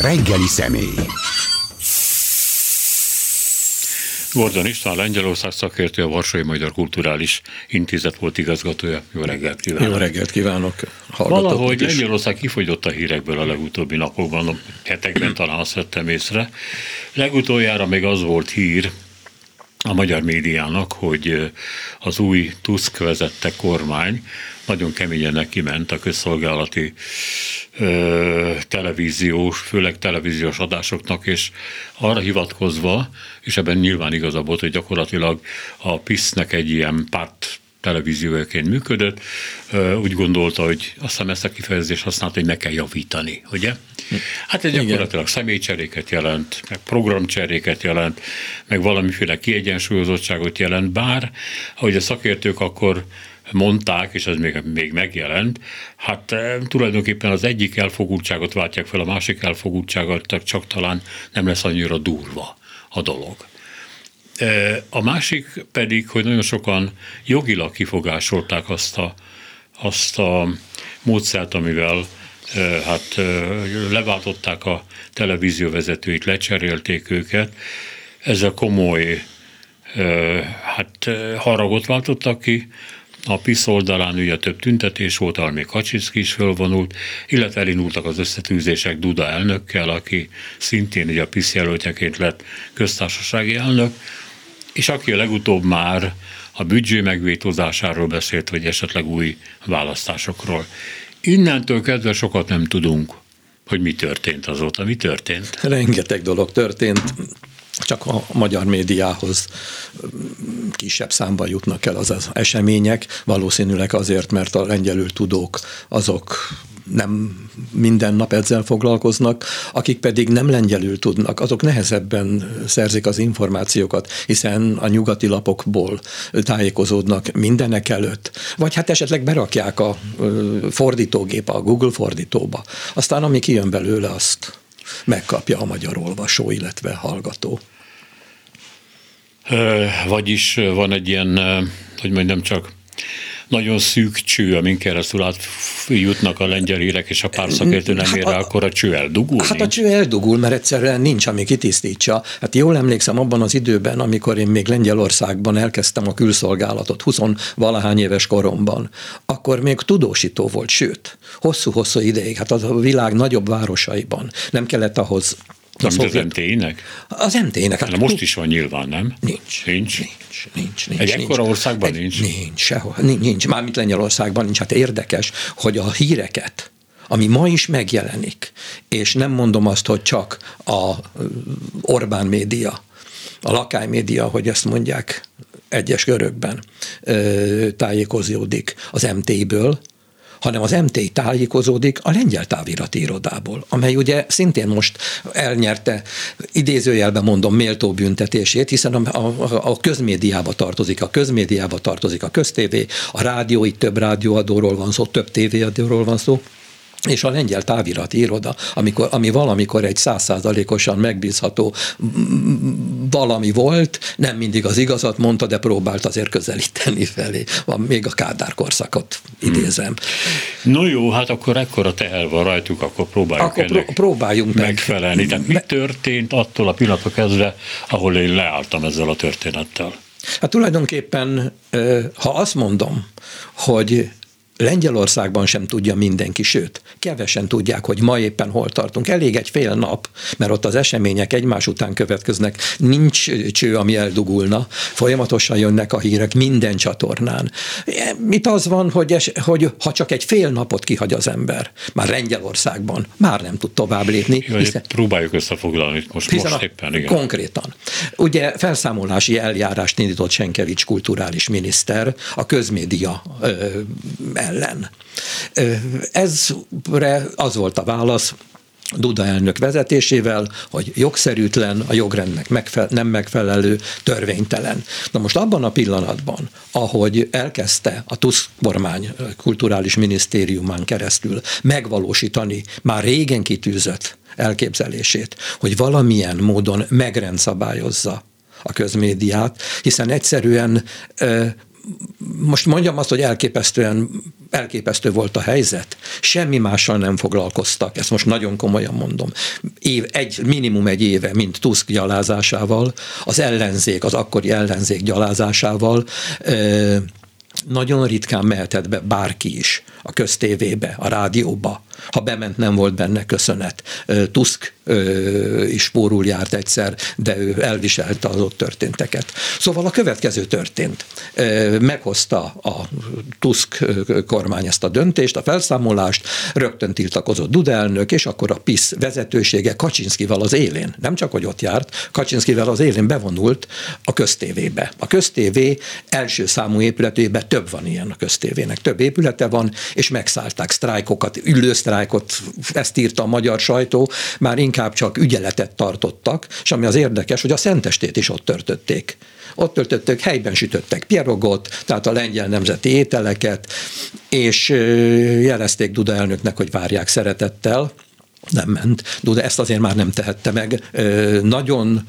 Reggeli személy. Gordon István, Lengyelország szakértő, a Varsói Magyar Kulturális Intézet volt igazgatója. Jó reggelt kívánok! Jó reggelt kívánok! Valahogy Lengyelország kifogyott a hírekből a legutóbbi napokban, hetekben talán azt vettem észre. Legutoljára még az volt hír, a magyar médiának, hogy az új Tusk vezette kormány nagyon keményen neki ment a közszolgálati ö, televíziós, főleg televíziós adásoknak, és arra hivatkozva, és ebben nyilván igaza volt, hogy gyakorlatilag a PISZ-nek egy ilyen párt televízióként működött, úgy gondolta, hogy azt hiszem ezt a kifejezést használt, hogy meg kell javítani, ugye? Hát ez gyakorlatilag Igen. személycseréket jelent, meg programcseréket jelent, meg valamiféle kiegyensúlyozottságot jelent, bár, ahogy a szakértők akkor mondták, és ez még, még megjelent, hát tulajdonképpen az egyik elfogultságot váltják fel, a másik elfogultságot, csak talán nem lesz annyira durva a dolog. A másik pedig, hogy nagyon sokan jogilag kifogásolták azt a, azt a módszert, amivel hát leváltották a televízió vezetőit, lecserélték őket. Ezzel komoly hát haragot váltottak ki, a PISZ oldalán ugye több tüntetés volt, ahol még Kaczynszki is fölvonult, illetve elindultak az összetűzések Duda elnökkel, aki szintén ugye a PISZ jelöltjeként lett köztársasági elnök, és aki a legutóbb már a büdzsé megvétózásáról beszélt, vagy esetleg új választásokról. Innentől kezdve sokat nem tudunk, hogy mi történt azóta. Mi történt? Rengeteg dolog történt csak a magyar médiához kisebb számban jutnak el az, az események, valószínűleg azért, mert a lengyelül tudók azok nem minden nap ezzel foglalkoznak, akik pedig nem lengyelül tudnak, azok nehezebben szerzik az információkat, hiszen a nyugati lapokból tájékozódnak mindenek előtt, vagy hát esetleg berakják a fordítógép a Google fordítóba. Aztán ami kijön belőle, azt megkapja a magyar olvasó, illetve hallgató. Vagyis van egy ilyen, hogy mondjam csak, nagyon szűk cső, amin keresztül át jutnak a lengyel hírek, és a pár szakértő nem hát ér rá, akkor a cső eldugul? Hát a cső eldugul, mert egyszerűen nincs, ami kitisztítsa. Hát jól emlékszem abban az időben, amikor én még Lengyelországban elkezdtem a külszolgálatot, 20 valahány éves koromban, akkor még tudósító volt, sőt, hosszú-hosszú ideig, hát az a világ nagyobb városaiban nem kellett ahhoz az, az MT-nek? Az MT-nek. Hát, most is van nyilván, nem? Nincs. Nincs? Nincs, nincs, nincs. Egy ekkora országban egy, nincs? Nincs, sehol. Nincs, nincs. Mármint Lengyelországban nincs. Hát érdekes, hogy a híreket, ami ma is megjelenik, és nem mondom azt, hogy csak a Orbán média, a lakály média, hogy ezt mondják egyes görögben tájékozódik az MT-ből, hanem az MT tájékozódik a lengyel távirati irodából, amely ugye szintén most elnyerte, idézőjelben mondom, méltó büntetését, hiszen a, a, a közmédiába tartozik, a közmédiába tartozik a köztévé, a rádió, itt több rádióadóról van szó, több tévéadóról van szó, és a lengyel távirati iroda, amikor, ami valamikor egy százszázalékosan megbízható valami volt, nem mindig az igazat mondta, de próbált azért közelíteni felé. Van még a Kádár korszakot idézem. Hmm. No jó, hát akkor ekkora teher van rajtuk, akkor próbáljuk akkor pró- próbáljunk megfelelni. Meg. Tehát mi történt attól a pillanatok kezdve, ahol én leálltam ezzel a történettel? Hát tulajdonképpen, ha azt mondom, hogy Lengyelországban sem tudja mindenki, sőt, kevesen tudják, hogy ma éppen hol tartunk. Elég egy fél nap, mert ott az események egymás után következnek, nincs cső, ami eldugulna, folyamatosan jönnek a hírek minden csatornán. Mit az van, hogy, es, hogy ha csak egy fél napot kihagy az ember, már Lengyelországban, már nem tud tovább lépni. Jó, hiszen, próbáljuk összefoglalni most, most éppen, igen. Konkrétan. Ugye felszámolási eljárást indított Senkevics kulturális miniszter a közmédia ellen. Ezre az volt a válasz, Duda elnök vezetésével, hogy jogszerűtlen, a jogrendnek megfel- nem megfelelő, törvénytelen. Na most abban a pillanatban, ahogy elkezdte a Tusk kormány kulturális minisztériumán keresztül megvalósítani már régen kitűzött elképzelését, hogy valamilyen módon megrendszabályozza a közmédiát, hiszen egyszerűen most mondjam azt, hogy elképesztően elképesztő volt a helyzet. Semmi mással nem foglalkoztak, ezt most nagyon komolyan mondom. Év, egy, minimum egy éve, mint Tusk gyalázásával, az ellenzék, az akkori ellenzék gyalázásával, nagyon ritkán mehetett be bárki is a köztévébe, a rádióba. Ha bement, nem volt benne köszönet. Tusk is spórul járt egyszer, de ő elviselte az ott történteket. Szóval a következő történt. Meghozta a Tusk kormány ezt a döntést, a felszámolást, rögtön tiltakozott Dudelnök, és akkor a PISZ vezetősége Kaczynszkival az élén, nem csak, hogy ott járt, Kaczynszkival az élén bevonult a köztévébe. A köztévé első számú épületében több van ilyen a köztévének, több épülete van, és megszállták sztrájkokat, ülősztrájkot, ezt írta a magyar sajtó, már inkább csak ügyeletet tartottak, és ami az érdekes, hogy a szentestét is ott törtötték. Ott töltöttek, helyben sütöttek pierogot, tehát a lengyel nemzeti ételeket, és jelezték Duda elnöknek, hogy várják szeretettel, nem ment. Duda ezt azért már nem tehette meg. Nagyon,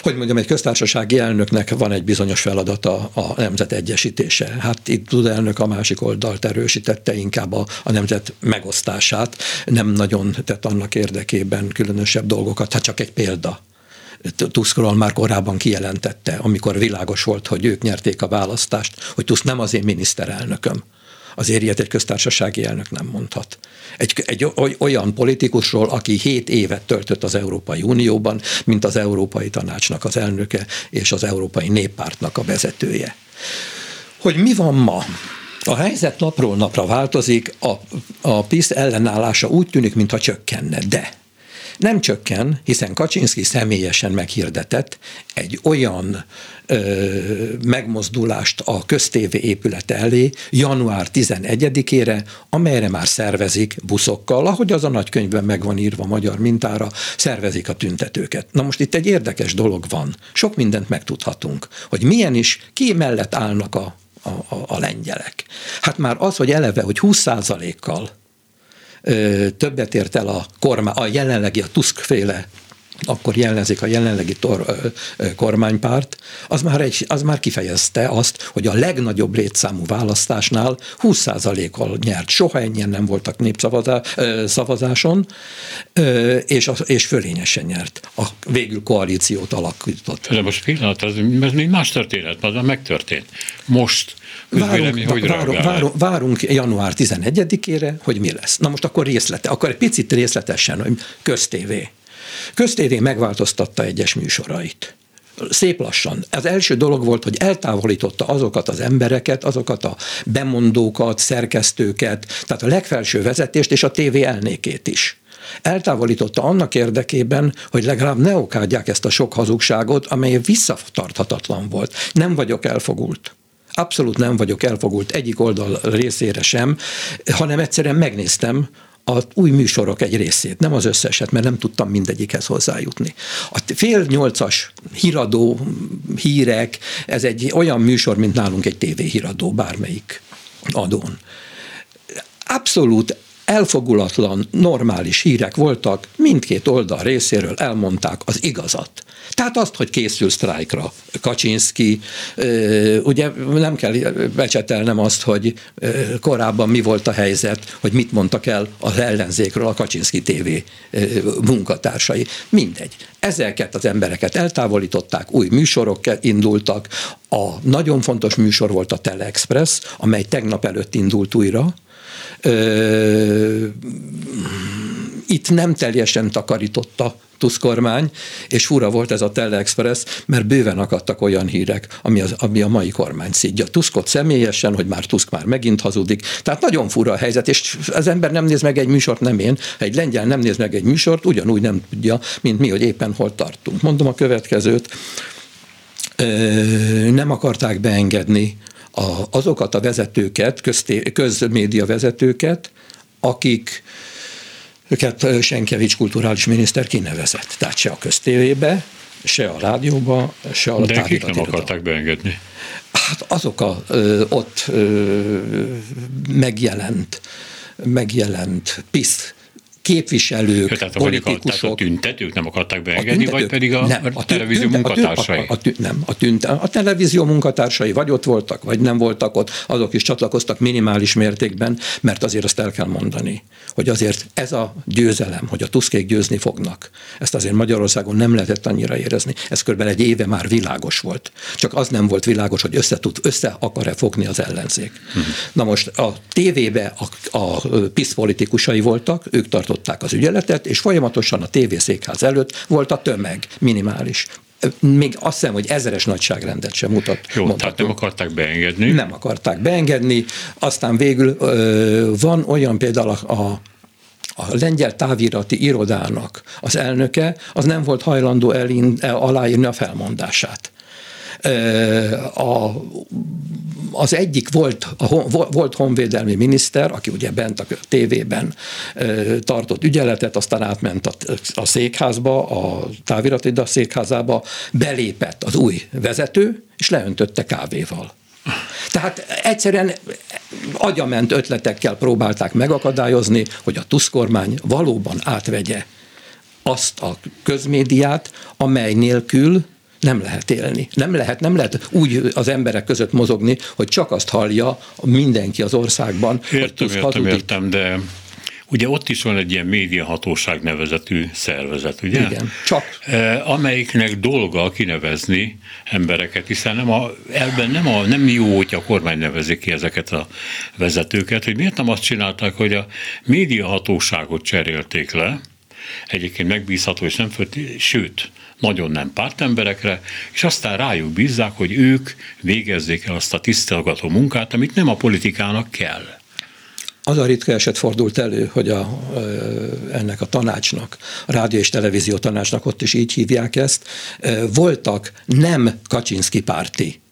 hogy mondjam, egy köztársasági elnöknek van egy bizonyos feladata a nemzet egyesítése. Hát itt Duda elnök a másik oldalt erősítette inkább a, a nemzet megosztását. Nem nagyon tett annak érdekében különösebb dolgokat. Hát csak egy példa. Tuskról már korábban kijelentette, amikor világos volt, hogy ők nyerték a választást, hogy Tusk nem az én miniszterelnököm azért ilyet egy köztársasági elnök nem mondhat. Egy, egy olyan politikusról, aki hét évet töltött az Európai Unióban, mint az Európai Tanácsnak az elnöke és az Európai Néppártnak a vezetője. Hogy mi van ma? A helyzet napról napra változik, a, a PISZ ellenállása úgy tűnik, mintha csökkenne, de nem csökken, hiszen Kaczynszki személyesen meghirdetett egy olyan ö, megmozdulást a köztévé épülete elé január 11-ére, amelyre már szervezik buszokkal, ahogy az a nagykönyvben meg van írva magyar mintára, szervezik a tüntetőket. Na most itt egy érdekes dolog van. Sok mindent megtudhatunk, hogy milyen is, ki mellett állnak a, a, a, a lengyelek. Hát már az, hogy eleve, hogy 20%-kal többet ért el a, korma, a jelenlegi, a Tusk féle akkor jellezik a jelenlegi tor, kormánypárt, az már, egy, az már kifejezte azt, hogy a legnagyobb létszámú választásnál 20%-kal nyert. Soha ennyien nem voltak népszavazáson, és, és fölényesen nyert. A, végül koalíciót alakított. De most pillanat, ez, ez még más történet, az már megtörtént. Most Várunk, hogy várunk, várunk, várunk január 11-ére, hogy mi lesz. Na most akkor részlete, akkor egy picit részletesen, hogy köztévé. Köztévé megváltoztatta egyes műsorait szép lassan. Az első dolog volt, hogy eltávolította azokat az embereket, azokat a bemondókat, szerkesztőket, tehát a legfelső vezetést és a tévé elnékét is. Eltávolította annak érdekében, hogy legalább ne okádják ezt a sok hazugságot, amely visszatarthatatlan volt. Nem vagyok elfogult. Abszolút nem vagyok elfogult egyik oldal részére sem, hanem egyszerűen megnéztem az új műsorok egy részét, nem az összeset, mert nem tudtam mindegyikhez hozzájutni. A fél nyolcas híradó, hírek, ez egy olyan műsor, mint nálunk egy tévéhíradó bármelyik adón. Abszolút elfogulatlan, normális hírek voltak, mindkét oldal részéről elmondták az igazat. Tehát azt, hogy készül sztrájkra Kaczynszki, ugye nem kell becsetelnem azt, hogy korábban mi volt a helyzet, hogy mit mondtak el az ellenzékről a Kaczynszki TV munkatársai. Mindegy. Ezeket az embereket eltávolították, új műsorok indultak. A nagyon fontos műsor volt a Teleexpress, amely tegnap előtt indult újra, itt nem teljesen takarította Tusk kormány, és fura volt ez a Teleexpress, mert bőven akadtak olyan hírek, ami, az, ami a mai kormány szídja. Tuskot személyesen, hogy már Tusk már megint hazudik. Tehát nagyon fura a helyzet, és az ember nem néz meg egy műsort, nem én. Egy lengyel nem néz meg egy műsort, ugyanúgy nem tudja, mint mi, hogy éppen hol tartunk. Mondom a következőt. Nem akarták beengedni a, azokat a vezetőket, közté, közmédia vezetőket, akik őket Senkevics kulturális miniszter kinevezett. Tehát se a köztévébe, se a rádióba, se a De kik nem akarták beengedni? Hát azok a ö, ott ö, megjelent, megjelent PISZ képviselők, ja, tehát politikusok. A, tüntetők nem akarták beengedni, vagy pedig a, nem, a televízió tünte, munkatársai? A, a, a, nem, a, tünte, a televízió munkatársai vagy ott voltak, vagy nem voltak ott, azok is csatlakoztak minimális mértékben, mert azért azt el kell mondani, hogy azért ez a győzelem, hogy a tuszkék győzni fognak, ezt azért Magyarországon nem lehetett annyira érezni. Ez körülbelül egy éve már világos volt. Csak az nem volt világos, hogy össze, tud, össze akar-e fogni az ellenzék. Hmm. Na most a tévébe a, a PISZ politikusai voltak, ők tartották az ügyeletet, és folyamatosan a tévészékház előtt volt a tömeg, minimális még azt hiszem, hogy ezeres nagyságrendet sem mutat. Jó, mondhatom. tehát nem akarták beengedni. Nem akarták beengedni, aztán végül ö, van olyan például a, a a lengyel távirati irodának az elnöke, az nem volt hajlandó elin, el, aláírni a felmondását. A, az egyik volt, a, volt honvédelmi miniszter, aki ugye bent a tévében tartott ügyeletet, aztán átment a, a székházba, a távirati székházába, belépett az új vezető, és leöntötte kávéval. Tehát egyszerűen agyament ötletekkel próbálták megakadályozni, hogy a Tusk kormány valóban átvegye azt a közmédiát, amely nélkül nem lehet élni. Nem lehet, nem lehet úgy az emberek között mozogni, hogy csak azt hallja mindenki az országban. Értem, értem, értem, de Ugye ott is van egy ilyen médiahatóság nevezetű szervezet, ugye? Igen, csak. E, amelyiknek dolga kinevezni embereket, hiszen nem a, elben nem, a, nem jó, hogy a kormány nevezi ki ezeket a vezetőket, hogy miért nem azt csinálták, hogy a médiahatóságot cserélték le, egyébként megbízható és nem fölt, sőt, nagyon nem pártemberekre, és aztán rájuk bízzák, hogy ők végezzék el azt a tisztelgató munkát, amit nem a politikának kell. Az a ritka eset fordult elő, hogy a, ennek a tanácsnak, a rádió és televízió tanácsnak, ott is így hívják ezt, voltak nem Kaczynski párti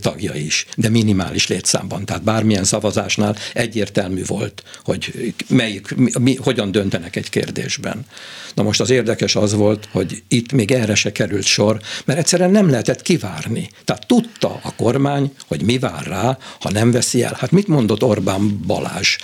tagja is, de minimális létszámban. Tehát bármilyen szavazásnál egyértelmű volt, hogy melyik, mi, hogyan döntenek egy kérdésben. Na most az érdekes az volt, hogy itt még erre se került sor, mert egyszerűen nem lehetett kivárni. Tehát tudta a kormány, hogy mi vár rá, ha nem veszi el. Hát mit mondott Orbán Balázs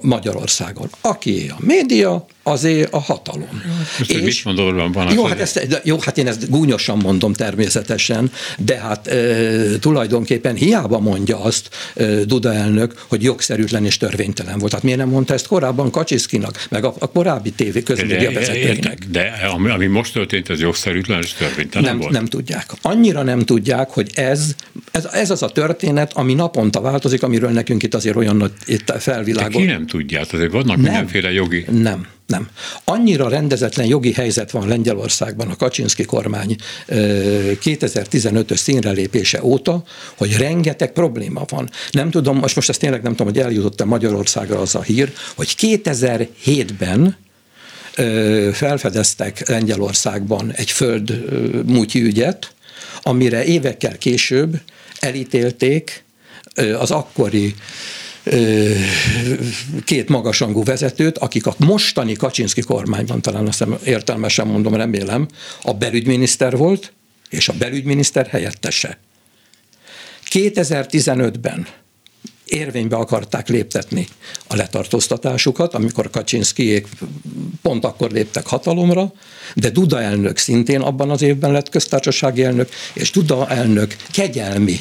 Magyarországon? Aki a média, azé a hatalom. Most és, mit mond Orbán Balázs? Jó hát, ezt, jó, hát én ezt gúnyosan mondom természetesen, de hát e, tulajdonképpen hiába mondja azt e, Duda elnök, hogy jogszerűtlen és törvénytelen volt. Hát miért nem mondta ezt korábban Kacsiszkinak, meg a, a korábbi tévé közmédia vezetőinek? De ami, ami most történt, ez jogszerűtlen és törvénytelen nem, volt? Nem tudják. Annyira nem tudják, hogy ez, ez, ez az a történet, ami naponta változik, amiről nekünk itt azért olyan nagy felvilágos. De ki nem tudják? Azért vannak nem, mindenféle jogi... Nem, nem. Annyira rendezetlen jogi helyzet van Lengyelországban a Kaczynszki kormány 2015-ös színre lépése óta, hogy rengeteg probléma van. Nem tudom, most, most ezt tényleg nem tudom, hogy eljutott-e Magyarországra az a hír, hogy 2007-ben felfedeztek Lengyelországban egy föld ügyet, amire évekkel később elítélték az akkori két magasangú vezetőt, akik a mostani Kaczynszki kormányban, talán azt értelmesen mondom, remélem, a belügyminiszter volt, és a belügyminiszter helyettese. 2015-ben érvénybe akarták léptetni a letartóztatásukat, amikor Kaczynszkijék pont akkor léptek hatalomra, de Duda elnök szintén abban az évben lett köztársasági elnök, és Duda elnök kegyelmi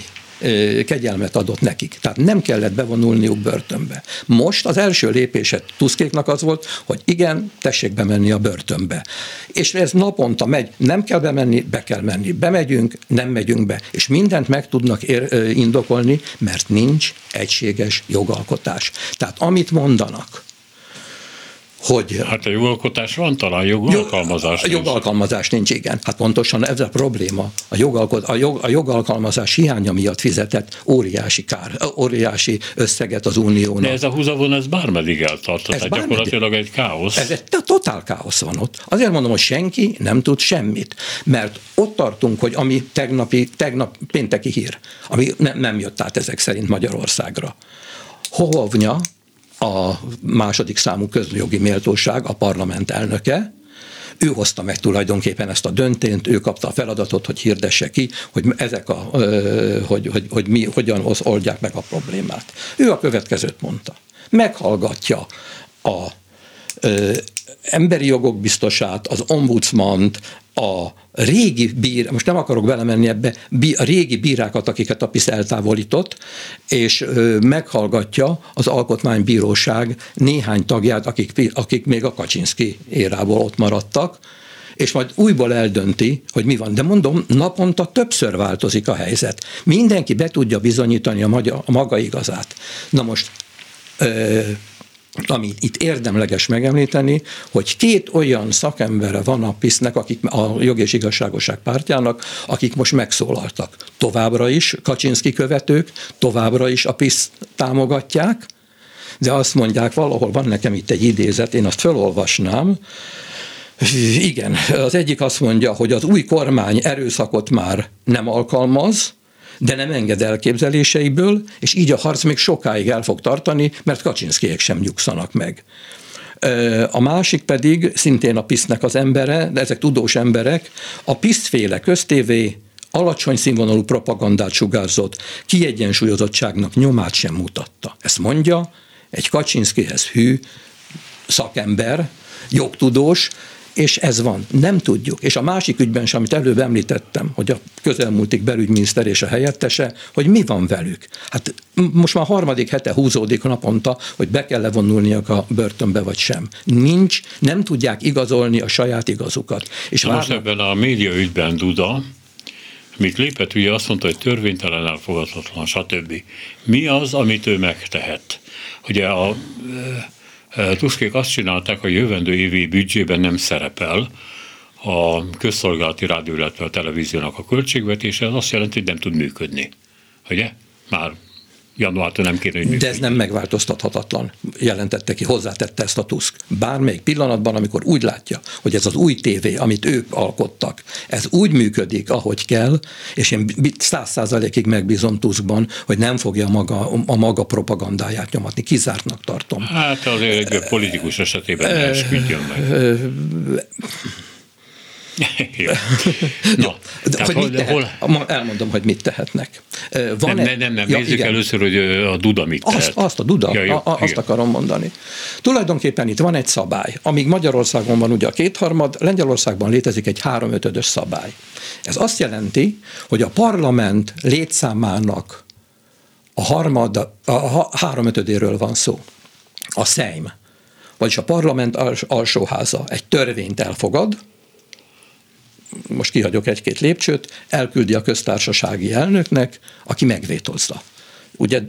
kegyelmet adott nekik. Tehát nem kellett bevonulniuk börtönbe. Most az első lépése Tuszkéknak az volt, hogy igen, tessék bemenni a börtönbe. És ez naponta megy, nem kell bemenni, be kell menni. Bemegyünk, nem megyünk be. És mindent meg tudnak ér, indokolni, mert nincs egységes jogalkotás. Tehát amit mondanak, hogy... Hát a jogalkotás van, talán jogalkalmazás nincs. A jogalkalmazás nincs, igen. Hát pontosan ez a probléma. A, jogalkot, a, jog, a jogalkalmazás hiánya miatt fizetett óriási kár, óriási összeget az uniónak. De ez a húzavon, ez bármeddig eltart, ez tehát gyakorlatilag egy káosz. Ez egy totál káosz van ott. Azért mondom, hogy senki nem tud semmit, mert ott tartunk, hogy ami tegnapi, tegnap pénteki hír, ami nem, nem jött át ezek szerint Magyarországra. Hohovnya, a második számú közjogi méltóság, a parlament elnöke, ő hozta meg tulajdonképpen ezt a döntént, ő kapta a feladatot, hogy hirdesse ki, hogy ezek a, hogy, hogy, hogy mi hogyan oldják meg a problémát. Ő a következőt mondta. Meghallgatja a emberi jogok biztosát, az ombudsmant, a régi bír, most nem akarok belemenni ebbe, a régi bírákat, akiket a PISZ eltávolított, és meghallgatja az alkotmánybíróság néhány tagját, akik, akik még a Kaczynszki érából ott maradtak, és majd újból eldönti, hogy mi van. De mondom, naponta többször változik a helyzet. Mindenki be tudja bizonyítani a, maga, a maga igazát. Na most ami itt érdemleges megemlíteni, hogy két olyan szakembere van a PISZ-nek, akik a Jog és Igazságoság pártjának, akik most megszólaltak. Továbbra is Kaczynszki követők, továbbra is a PISZ támogatják, de azt mondják, valahol van nekem itt egy idézet, én azt felolvasnám, igen, az egyik azt mondja, hogy az új kormány erőszakot már nem alkalmaz, de nem enged elképzeléseiből, és így a harc még sokáig el fog tartani, mert Kaczynszkiek sem nyugszanak meg. A másik pedig szintén a PISZ-nek az embere, de ezek tudós emberek, a PISZ-féle köztévé alacsony színvonalú propagandát sugárzott, kiegyensúlyozottságnak nyomát sem mutatta. Ezt mondja egy Kaczynszkihez hű szakember, jogtudós, és ez van. Nem tudjuk. És a másik ügyben sem, amit előbb említettem, hogy a közelmúltig belügyminiszter és a helyettese, hogy mi van velük. Hát most már harmadik hete húzódik naponta, hogy be kell levonulniak a börtönbe, vagy sem. Nincs, nem tudják igazolni a saját igazukat. És Na most ebben a média ügyben Duda, mit lépett, ugye azt mondta, hogy törvénytelen elfogadhatatlan, stb. Mi az, amit ő megtehet? Ugye a Tuskék azt csinálták, hogy jövendő évi büdzsében nem szerepel a közszolgálati rádió, illetve a televíziónak a költségvetése, az azt jelenti, hogy nem tud működni. Ugye? Már januártól nem kéne, hogy De ez nem megváltoztathatatlan, jelentette ki, hozzátette ezt a Tusk. Bármelyik pillanatban, amikor úgy látja, hogy ez az új tévé, amit ők alkottak, ez úgy működik, ahogy kell, és én száz százalékig megbízom Tuskban, hogy nem fogja a maga, a maga propagandáját nyomatni. Kizártnak tartom. Hát azért egy politikus esetében ne esküdjön meg. Na, de, hogy hol, tehet, hol? Elmondom, hogy mit tehetnek. Van nem, nem, nem, nem. Ja, nézzük igen. először, hogy a Duda mit tehet. Azt, azt a Duda, ja, jó, a, azt igen. akarom mondani. Tulajdonképpen itt van egy szabály. Amíg Magyarországon van ugye a kétharmad, Lengyelországban létezik egy háromötödös szabály. Ez azt jelenti, hogy a parlament létszámának a harmad, a háromötödéről van szó. A Szejm, vagyis a parlament alsóháza egy törvényt elfogad, most kihagyok egy-két lépcsőt, elküldi a köztársasági elnöknek, aki megvétozza. Ugye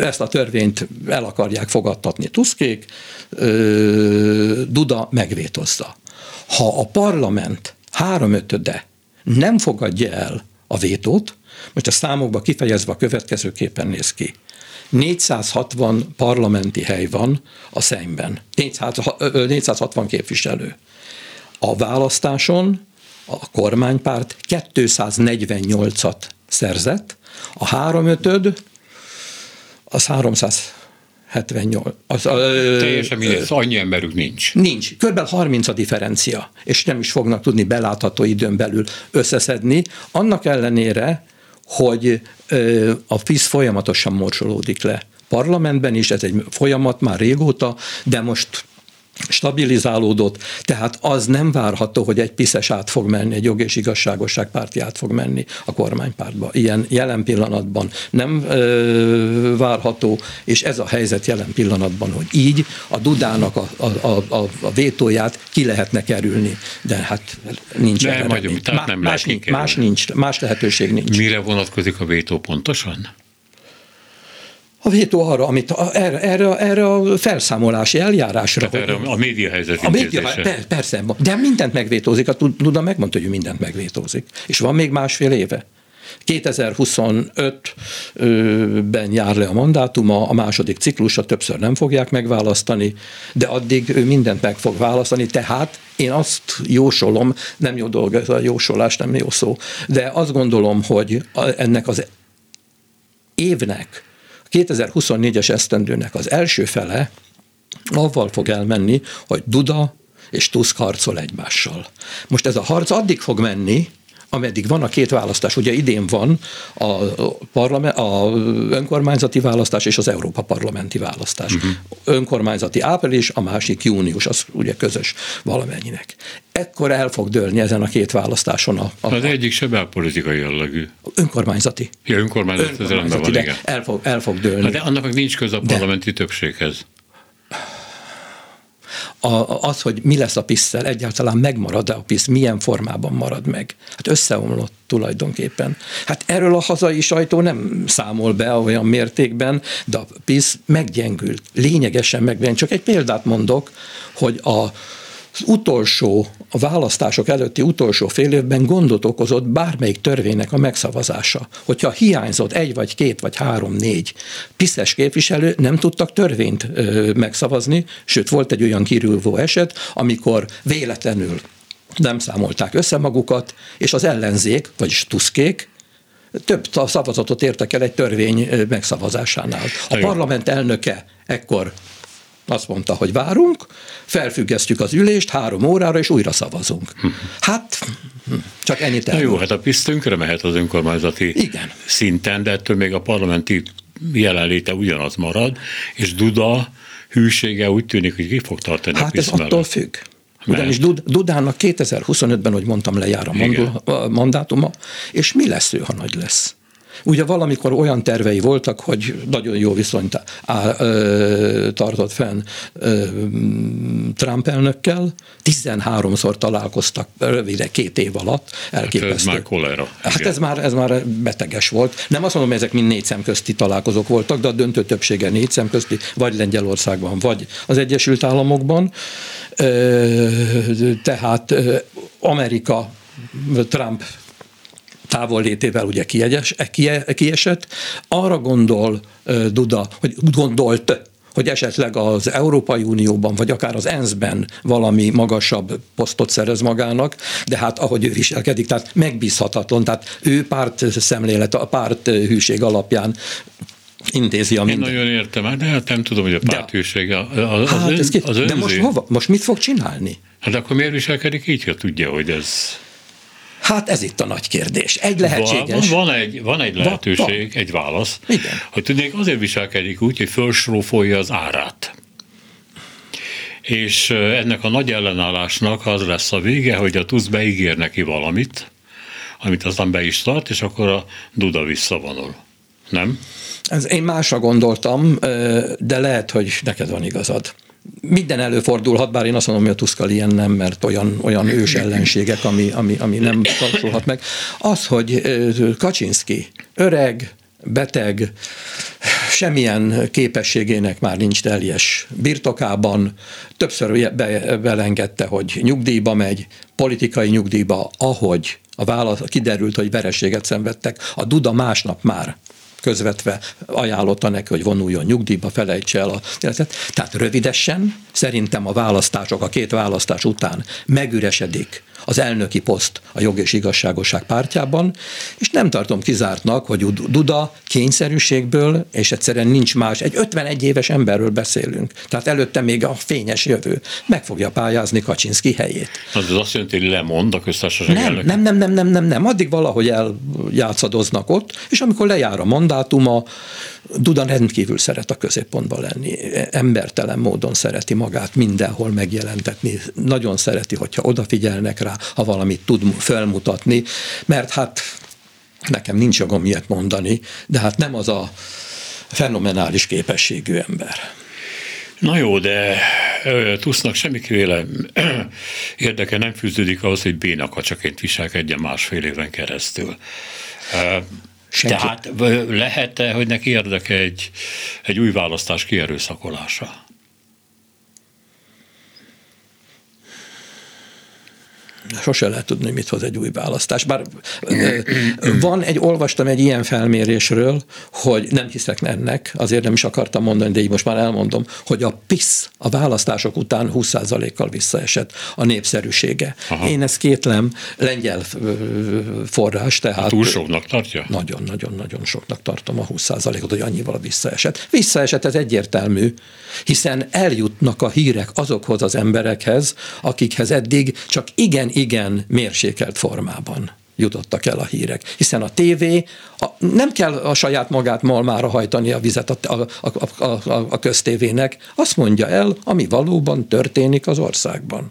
ezt a törvényt el akarják fogadtatni Tuszkék, Duda megvétozza. Ha a parlament háromötöde nem fogadja el a vétót, most a számokba kifejezve a következőképpen néz ki. 460 parlamenti hely van a szemben, 460 képviselő. A választáson a kormánypárt 248-at szerzett, a háromötöd az 378. Az, ö, Teljesen mindegy, annyi emberük nincs. Nincs. Körülbelül 30 a differencia, és nem is fognak tudni belátható időn belül összeszedni. Annak ellenére, hogy ö, a FISZ folyamatosan morsolódik le. Parlamentben is ez egy folyamat már régóta, de most stabilizálódott, tehát az nem várható, hogy egy piszes át fog menni, egy jog és igazságosság párti át fog menni a kormánypártba. Ilyen jelen pillanatban nem ö, várható, és ez a helyzet jelen pillanatban, hogy így a Dudának a, a, a, a vétóját ki lehetne kerülni, de hát nincs nem, vagyunk, tehát nem más, nincs, más nincs, más lehetőség nincs. Mire vonatkozik a vétó pontosan? A vétó arra, amit a, erre, erre, erre a felszámolási eljárásra. Tehát erre a média helyzet a média, per, Persze, de mindent megvétózik, a Duda megmondta, hogy mindent megvétózik. És van még másfél éve. 2025-ben jár le a mandátuma, a második ciklusa többször nem fogják megválasztani, de addig ő mindent meg fog választani, tehát én azt jósolom, nem jó dolog ez a jósolás, nem jó szó, de azt gondolom, hogy ennek az évnek 2024-es esztendőnek az első fele avval fog elmenni, hogy Duda és Tusk harcol egymással. Most ez a harc addig fog menni, ameddig van a két választás, ugye idén van a, parlament, a önkormányzati választás és az Európa parlamenti választás. Uh-huh. Önkormányzati április, a másik június, az ugye közös valamennyinek. Ekkor el fog dőlni ezen a két választáson a... a az egyik se belpolitikai jellegű. Önkormányzati. Ja, önkormányzati, önkormányzati van, igen. El fog, el fog dőlni. de annak nincs köze a parlamenti de. többséghez a, az, hogy mi lesz a pisszel, egyáltalán megmarad-e a pisz, milyen formában marad meg. Hát összeomlott tulajdonképpen. Hát erről a hazai sajtó nem számol be olyan mértékben, de a pisz meggyengült, lényegesen meggyengült. Csak egy példát mondok, hogy a az utolsó, a választások előtti utolsó fél évben gondot okozott bármelyik törvénynek a megszavazása. Hogyha hiányzott egy vagy két vagy három, négy piszes képviselő, nem tudtak törvényt ö, megszavazni, sőt volt egy olyan kirülvó eset, amikor véletlenül nem számolták össze magukat, és az ellenzék, vagyis tuszkék, több szavazatot értek el egy törvény megszavazásánál. A parlament elnöke ekkor azt mondta, hogy várunk, felfüggesztjük az ülést három órára, és újra szavazunk. Hát, csak ennyit el. jó, hát a PISZ tönkre mehet az önkormányzati Igen. szinten, de ettől még a parlamenti jelenléte ugyanaz marad, és Duda hűsége úgy tűnik, hogy ki fog tartani hát a ez attól függ. Ugyanis Dudának 2025-ben, hogy mondtam, lejár a mandátuma, és mi lesz ő, ha nagy lesz? Ugye valamikor olyan tervei voltak, hogy nagyon jó viszonyt á, ö, tartott fenn ö, Trump elnökkel, 13-szor találkoztak rövide két év alatt, elképesztő. Hát ez már kolera. Hát ez már, ez már beteges volt. Nem azt mondom, hogy ezek mind négy szemközti találkozók voltak, de a döntő többsége négy szemközti, vagy Lengyelországban, vagy az Egyesült Államokban. Ö, tehát Amerika, Trump távollétével ugye kiegyes, kiesett. Arra gondol Duda, hogy gondolt, hogy esetleg az Európai Unióban, vagy akár az ENSZ-ben valami magasabb posztot szerez magának, de hát ahogy ő viselkedik, tehát megbízhatatlan, tehát ő párt szemlélet, a párt hűség alapján intézi a minden. Én nagyon értem, de hát nem tudom, hogy a párthűség az, az, hát ön, az De most hova? Most mit fog csinálni? Hát akkor miért viselkedik így, ha tudja, hogy ez... Hát ez itt a nagy kérdés. Egy lehetséges. Van, van, egy, van egy lehetőség, van. egy válasz, Igen. hogy tudnék azért viselkedik úgy, hogy fölsrófolja az árát. És ennek a nagy ellenállásnak az lesz a vége, hogy a TUSZ beígér neki valamit, amit aztán be is tart, és akkor a Duda visszavonul. Nem? Ez én másra gondoltam, de lehet, hogy neked van igazad minden előfordulhat, bár én azt mondom, hogy a Tuszkal ilyen nem, mert olyan, olyan ős ellenségek, ami, ami, ami nem kapcsolhat meg. Az, hogy Kaczynski öreg, beteg, semmilyen képességének már nincs teljes birtokában, többször be, belengedte, hogy nyugdíjba megy, politikai nyugdíjba, ahogy a válasz, kiderült, hogy vereséget szenvedtek, a Duda másnap már közvetve ajánlotta neki, hogy vonuljon nyugdíjba, felejtse el a életet. Tehát rövidesen szerintem a választások, a két választás után megüresedik az elnöki poszt a jog és igazságosság pártjában, és nem tartom kizártnak, hogy Duda kényszerűségből, és egyszerűen nincs más, egy 51 éves emberről beszélünk, tehát előtte még a fényes jövő, meg fogja pályázni Kaczynszki helyét. Az azt jelenti, hogy lemond a köztársaság nem, nem, nem, nem, nem, nem, nem, addig valahogy eljátszadoznak ott, és amikor lejár a mandátuma, Duda rendkívül szeret a középpontban lenni, embertelen módon szereti magát mindenhol megjelentetni, nagyon szereti, hogyha odafigyelnek rá, ha valamit tud felmutatni, mert hát nekem nincs jogom ilyet mondani, de hát nem az a fenomenális képességű ember. Na jó, de Tusznak semmiféle érdeke nem fűződik ahhoz, hogy bénakacsaként viselkedjen másfél éven keresztül. Senki. Tehát lehet-e, hogy neki érdeke egy, egy új választás kierőszakolása? Sose lehet tudni, mit hoz egy új választás. Bár van egy, olvastam egy ilyen felmérésről, hogy nem hiszek ennek, azért nem is akartam mondani, de így most már elmondom, hogy a PISZ a választások után 20%-kal visszaesett a népszerűsége. Aha. Én ezt kétlem, lengyel forrás, tehát... Túl soknak tartja? Nagyon-nagyon-nagyon soknak tartom a 20%-ot, hogy annyival visszaesett. Visszaesett, ez egyértelmű, hiszen eljutnak a hírek azokhoz az emberekhez, akikhez eddig csak igen igen mérsékelt formában jutottak el a hírek. Hiszen a tévé a, nem kell a saját magát malmára hajtani a vizet a, a, a, a, a köztévének, azt mondja el, ami valóban történik az országban.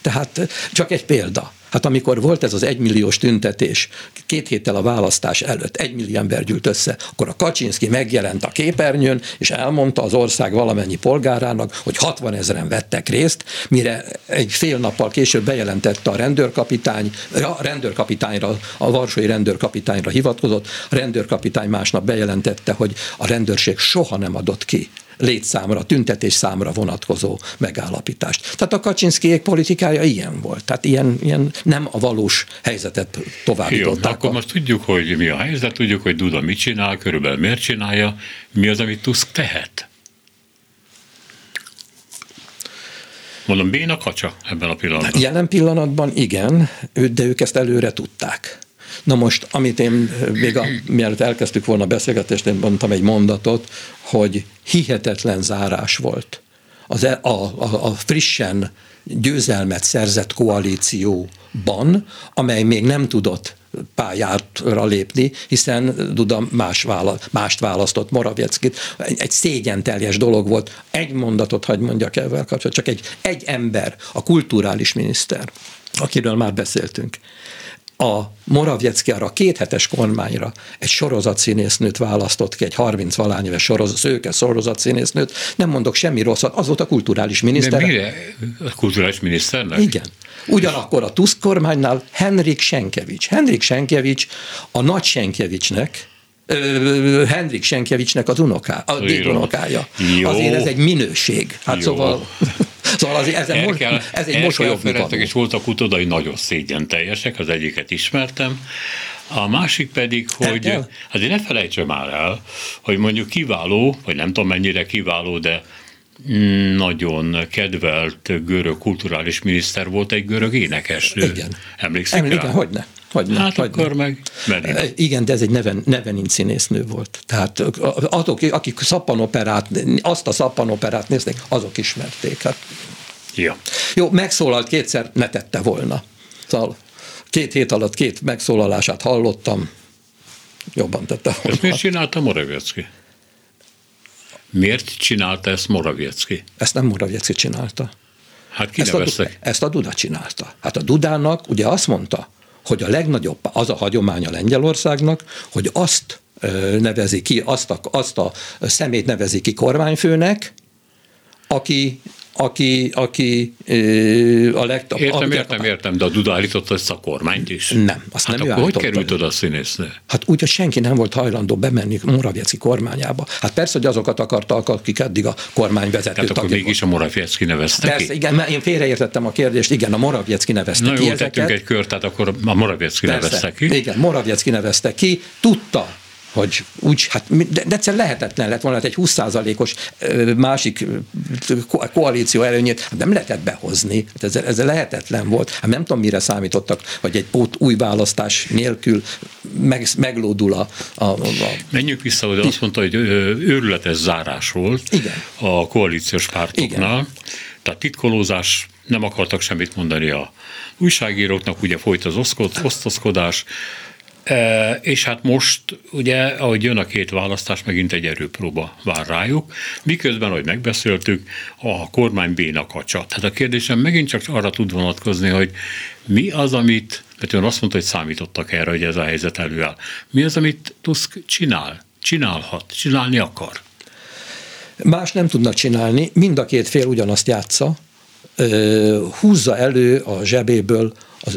Tehát csak egy példa. Hát amikor volt ez az egymilliós tüntetés, két héttel a választás előtt egy millió ember gyűlt össze, akkor a Kaczynszki megjelent a képernyőn, és elmondta az ország valamennyi polgárának, hogy 60 ezeren vettek részt, mire egy fél nappal később bejelentette a rendőrkapitány, a rendőrkapitányra, a varsói rendőrkapitányra hivatkozott, a rendőrkapitány másnap bejelentette, hogy a rendőrség soha nem adott ki létszámra, tüntetés számra vonatkozó megállapítást. Tehát a Kaczynszkiék politikája ilyen volt. Tehát ilyen, ilyen nem a valós helyzetet továbbították. Jó, akkor most tudjuk, hogy mi a helyzet, tudjuk, hogy Duda mit csinál, körülbelül miért csinálja, mi az, amit Tusk tehet? Mondom, béna kacsa ebben a pillanatban. Jelen pillanatban igen, de ők ezt előre tudták. Na most, amit én még a, mielőtt elkezdtük volna a beszélgetést, én mondtam egy mondatot, hogy hihetetlen zárás volt. Az, e, a, a, a frissen győzelmet szerzett koalícióban, amely még nem tudott pályára lépni, hiszen Duda más vála, mást választott Moravieckit. Egy, egy szégyen teljes dolog volt. Egy mondatot hagy mondjak ezzel kapcsolatban, csak egy, egy ember, a kulturális miniszter, akiről már beszéltünk a Moraviecki arra a kéthetes kormányra egy sorozatszínésznőt választott ki, egy 30 valány éves sorozat, szőke sorozatszínésznőt, nem mondok semmi rosszat, az volt a kulturális miniszter. De mire? A kulturális miniszternek? Igen. Ugyanakkor a Tusk kormánynál Henrik Senkevics. Henrik Senkevics a nagy Senkevicsnek, Henrik Senkevicsnek az unoká, a dédunokája. Azért ez egy minőség. Hát Jó. szóval Szóval azért ezen el kell, ez egy mosolyogni és voltak utódai nagyon szégyen teljesek, az egyiket ismertem, a másik pedig, hogy azért ne felejtsem már el, hogy mondjuk kiváló, vagy nem tudom mennyire kiváló, de nagyon kedvelt görög kulturális miniszter volt egy görög énekesnő. Igen. Emlékszik Emlékszem, rá? Hogyne. Hogyne, hát hogyne. akkor meg Merina. Igen, de ez egy neven, nevenin színésznő volt. Tehát azok, akik szappanoperát, azt a szappanoperát nézték, azok ismerték. Hát. Ja. Jó, megszólalt kétszer, ne tette volna. Szóval két hét alatt két megszólalását hallottam, jobban tette volna. Ezt miért csinálta Moraviecki? Miért csinálta ezt Moraviecki? Ezt nem Moraviecki csinálta. Hát ki ezt a, ezt a Duda csinálta. Hát a Dudának ugye azt mondta, hogy a legnagyobb, az a hagyománya Lengyelországnak, hogy azt nevezi ki, azt a, azt a szemét nevezi ki kormányfőnek, aki aki, aki a legtöbb... Értem, értem, értem, de a Duda állította ezt a kormányt is. Nem, azt hát nem akkor hogy került oda a színésznő? Hát úgy, hogy senki nem volt hajlandó bemenni Moraviecki kormányába. Hát persze, hogy azokat akartak, akik eddig a kormány vezető Tehát akkor mégis a Moraviecki nevezte Persze, ki? igen, én félreértettem a kérdést, igen, a Moraviecki nevezte Na, ki jó, ezeket. egy kört, tehát akkor a Moraviecki nevezte ki. Igen, Moraviecki nevezte ki, tudta, hogy úgy, hát de, egyszer lehetetlen lett volna, hát egy 20%-os másik koalíció előnyét hát nem lehetett behozni. Hát ez, ez lehetetlen volt. Hát nem tudom, mire számítottak, hogy egy pót új választás nélkül meg, meglódul a, a, a... Menjünk vissza, hogy azt mondta, hogy őrületes zárás volt Igen. a koalíciós pártoknál. Igen. Tehát titkolózás, nem akartak semmit mondani a újságíróknak, ugye folyt az osztozkodás, és hát most ugye, ahogy jön a két választás, megint egy erőpróba vár rájuk, miközben, ahogy megbeszéltük, a kormány béna kacsa. Tehát a kérdésem megint csak arra tud vonatkozni, hogy mi az, amit, mert ön azt mondta, hogy számítottak erre, hogy ez a helyzet előáll. Mi az, amit Tusk csinál, csinálhat, csinálni akar? Más nem tudnak csinálni, mind a két fél ugyanazt játsza, húzza elő a zsebéből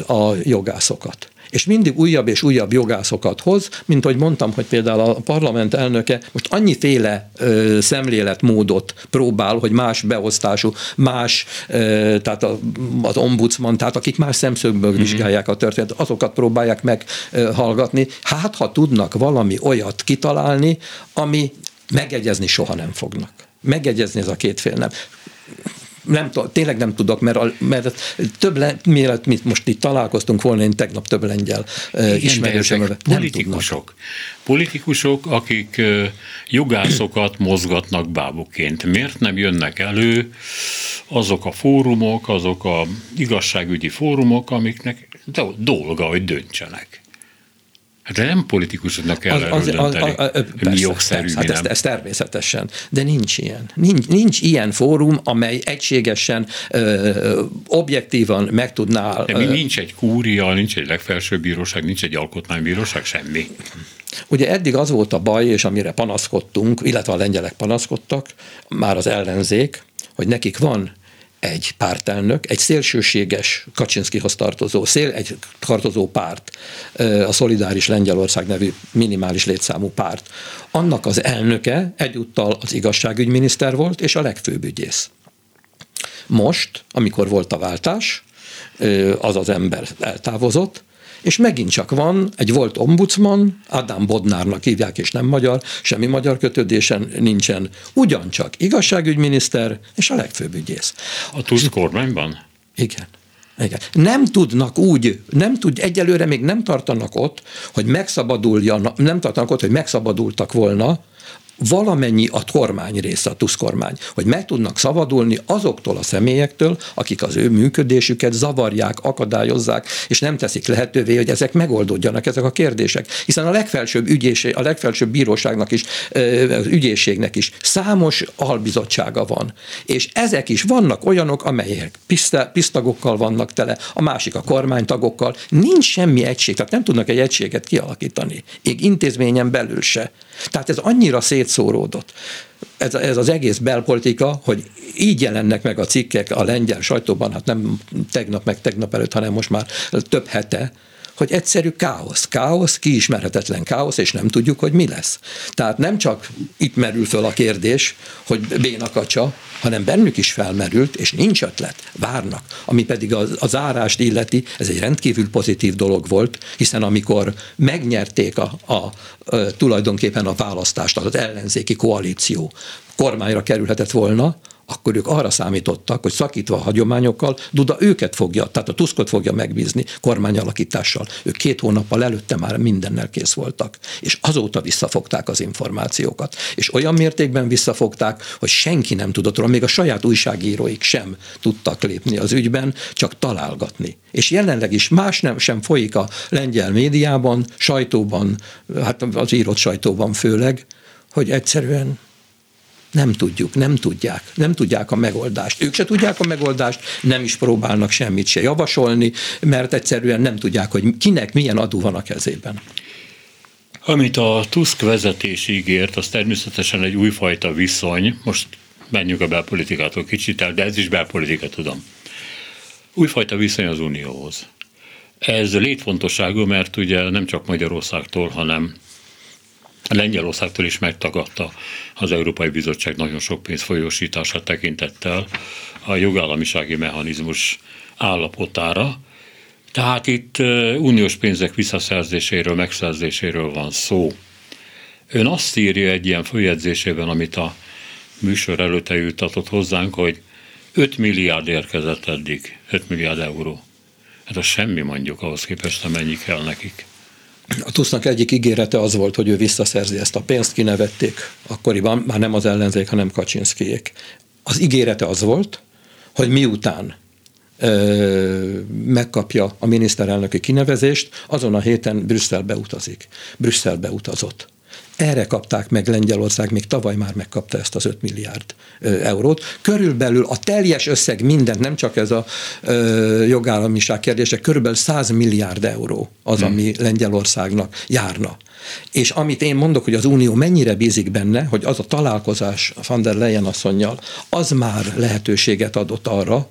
a jogászokat és mindig újabb és újabb jogászokat hoz, mint hogy mondtam, hogy például a parlament elnöke most annyiféle ö, szemléletmódot próbál, hogy más beosztású, más, ö, tehát a, az ombudsman, tehát akik más szemszögből mm-hmm. vizsgálják a történetet, azokat próbálják meghallgatni. Hát, ha tudnak valami olyat kitalálni, ami megegyezni soha nem fognak. Megegyezni ez a két fél nem nem, tényleg nem tudok, mert, a, mert több, le, mielőtt mit most itt találkoztunk volna, én tegnap több lengyel ismerősöm. Politikusok. Politikusok, akik jogászokat mozgatnak bábuként. Miért nem jönnek elő azok a fórumok, azok a igazságügyi fórumok, amiknek dolga, hogy döntsenek. Hát de nem politikusoknak kell az, az, dönteni, az, az, az, mi jogszerű, persze, hát ez, ez természetesen. De nincs ilyen. Nincs, nincs ilyen fórum, amely egységesen, ö, objektívan meg tudná... De mi nincs egy kúria, nincs egy legfelsőbb bíróság, nincs egy alkotmánybíróság, semmi. Ugye eddig az volt a baj, és amire panaszkodtunk, illetve a lengyelek panaszkodtak, már az ellenzék, hogy nekik van egy pártelnök, egy szélsőséges Kaczynszkihoz tartozó, szél, egy tartozó párt, a Szolidáris Lengyelország nevű minimális létszámú párt. Annak az elnöke egyúttal az igazságügyminiszter volt, és a legfőbb ügyész. Most, amikor volt a váltás, az az ember eltávozott, és megint csak van egy volt ombudsman, Adam Bodnárnak hívják, és nem magyar, semmi magyar kötődésen nincsen, ugyancsak igazságügyminiszter és a legfőbb ügyész. A Tusk kormányban? Igen. Igen. Nem tudnak úgy, nem tud, egyelőre még nem tartanak ott, hogy megszabaduljanak, nem tartanak ott, hogy megszabadultak volna valamennyi a kormány része, a TUSZ kormány, hogy meg tudnak szabadulni azoktól a személyektől, akik az ő működésüket zavarják, akadályozzák, és nem teszik lehetővé, hogy ezek megoldódjanak, ezek a kérdések. Hiszen a legfelsőbb, ügyészség, a legfelsőbb bíróságnak is, az ügyészségnek is számos albizottsága van. És ezek is vannak olyanok, amelyek pisztagokkal vannak tele, a másik a kormánytagokkal. Nincs semmi egység, tehát nem tudnak egy egységet kialakítani. Még intézményen belül se. Tehát ez annyira szétszóródott. Ez, ez az egész belpolitika, hogy így jelennek meg a cikkek a lengyel sajtóban, hát nem tegnap meg tegnap előtt, hanem most már több hete, hogy egyszerű káosz. Káosz, kiismerhetetlen káosz, és nem tudjuk, hogy mi lesz. Tehát nem csak itt merül föl a kérdés, hogy bénakacsa, hanem bennük is felmerült, és nincs ötlet, várnak. Ami pedig az, az árást illeti, ez egy rendkívül pozitív dolog volt, hiszen amikor megnyerték a, a, a tulajdonképpen a választást, az ellenzéki koalíció kormányra kerülhetett volna, akkor ők arra számítottak, hogy szakítva a hagyományokkal, Duda őket fogja, tehát a Tuskot fogja megbízni kormányalakítással. Ők két hónappal előtte már mindennel kész voltak, és azóta visszafogták az információkat. És olyan mértékben visszafogták, hogy senki nem tudott róla, még a saját újságíróik sem tudtak lépni az ügyben, csak találgatni. És jelenleg is más nem sem folyik a lengyel médiában, sajtóban, hát az írott sajtóban főleg, hogy egyszerűen nem tudjuk, nem tudják, nem tudják a megoldást. Ők se tudják a megoldást, nem is próbálnak semmit se javasolni, mert egyszerűen nem tudják, hogy kinek milyen adó van a kezében. Amit a Tusk vezetés ígért, az természetesen egy újfajta viszony. Most menjünk a belpolitikától kicsit el, de ez is belpolitika, tudom. Újfajta viszony az Unióhoz. Ez létfontosságú, mert ugye nem csak Magyarországtól, hanem Lengyelországtól is megtagadta az Európai Bizottság nagyon sok pénz folyósítása tekintettel a jogállamisági mechanizmus állapotára. Tehát itt uniós pénzek visszaszerzéséről, megszerzéséről van szó. Ön azt írja egy ilyen följegyzésében, amit a műsor előtte jutatott hozzánk, hogy 5 milliárd érkezett eddig, 5 milliárd euró. Hát az semmi mondjuk ahhoz képest, amennyi kell nekik. A TUSZ-nak egyik ígérete az volt, hogy ő visszaszerzi ezt a pénzt, kinevették akkoriban, már nem az ellenzék, hanem Kaczynszkijék. Az ígérete az volt, hogy miután ö, megkapja a miniszterelnöki kinevezést, azon a héten Brüsszelbe utazik. Brüsszelbe utazott. Erre kapták meg Lengyelország, még tavaly már megkapta ezt az 5 milliárd eurót. Körülbelül a teljes összeg mindent, nem csak ez a ö, jogállamiság kérdése, körülbelül 100 milliárd euró az, hmm. ami Lengyelországnak járna. És amit én mondok, hogy az Unió mennyire bízik benne, hogy az a találkozás van der Leyen asszonynal, az már lehetőséget adott arra,